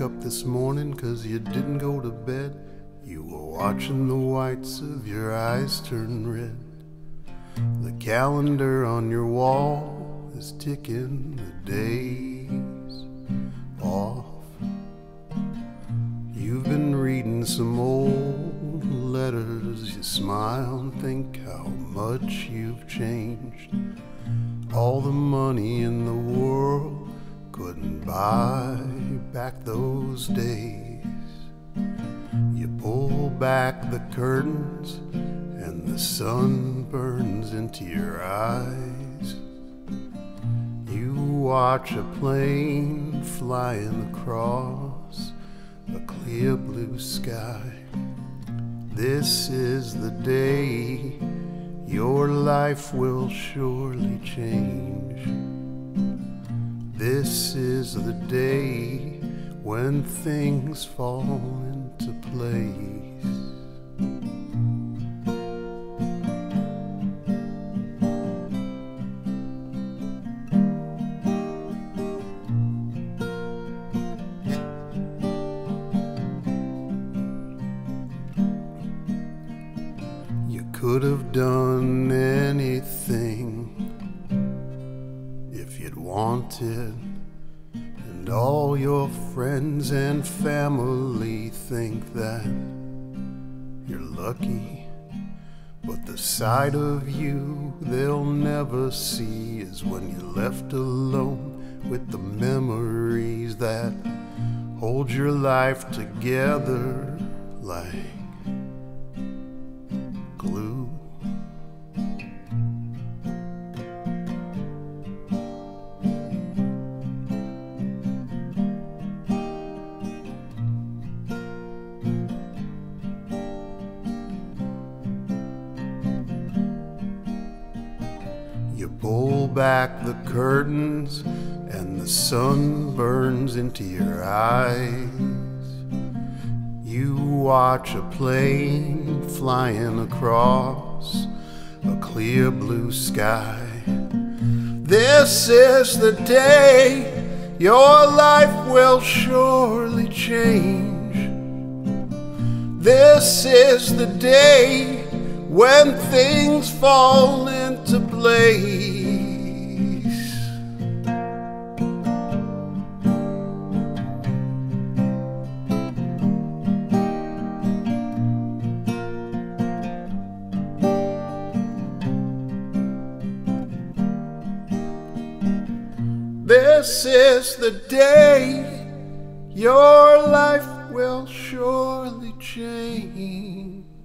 up this morning cause you didn't go to bed. You were watching the whites of your eyes turn red. The calendar on your wall is ticking the days off. You've been reading some old letters. You smile and think how much you've changed. All the money in the world couldn't buy back those days. You pull back the curtains and the sun burns into your eyes. You watch a plane flying across a clear blue sky. This is the day your life will surely change. This is the day when things fall into place. You could have done anything if you'd wanted. And all your friends and family think that you're lucky. But the side of you they'll never see is when you're left alone with the memories that hold your life together like glue. You pull back the curtains and the sun burns into your eyes. You watch a plane flying across a clear blue sky. This is the day your life will surely change. This is the day when things fall into place. This is the day your life will surely change.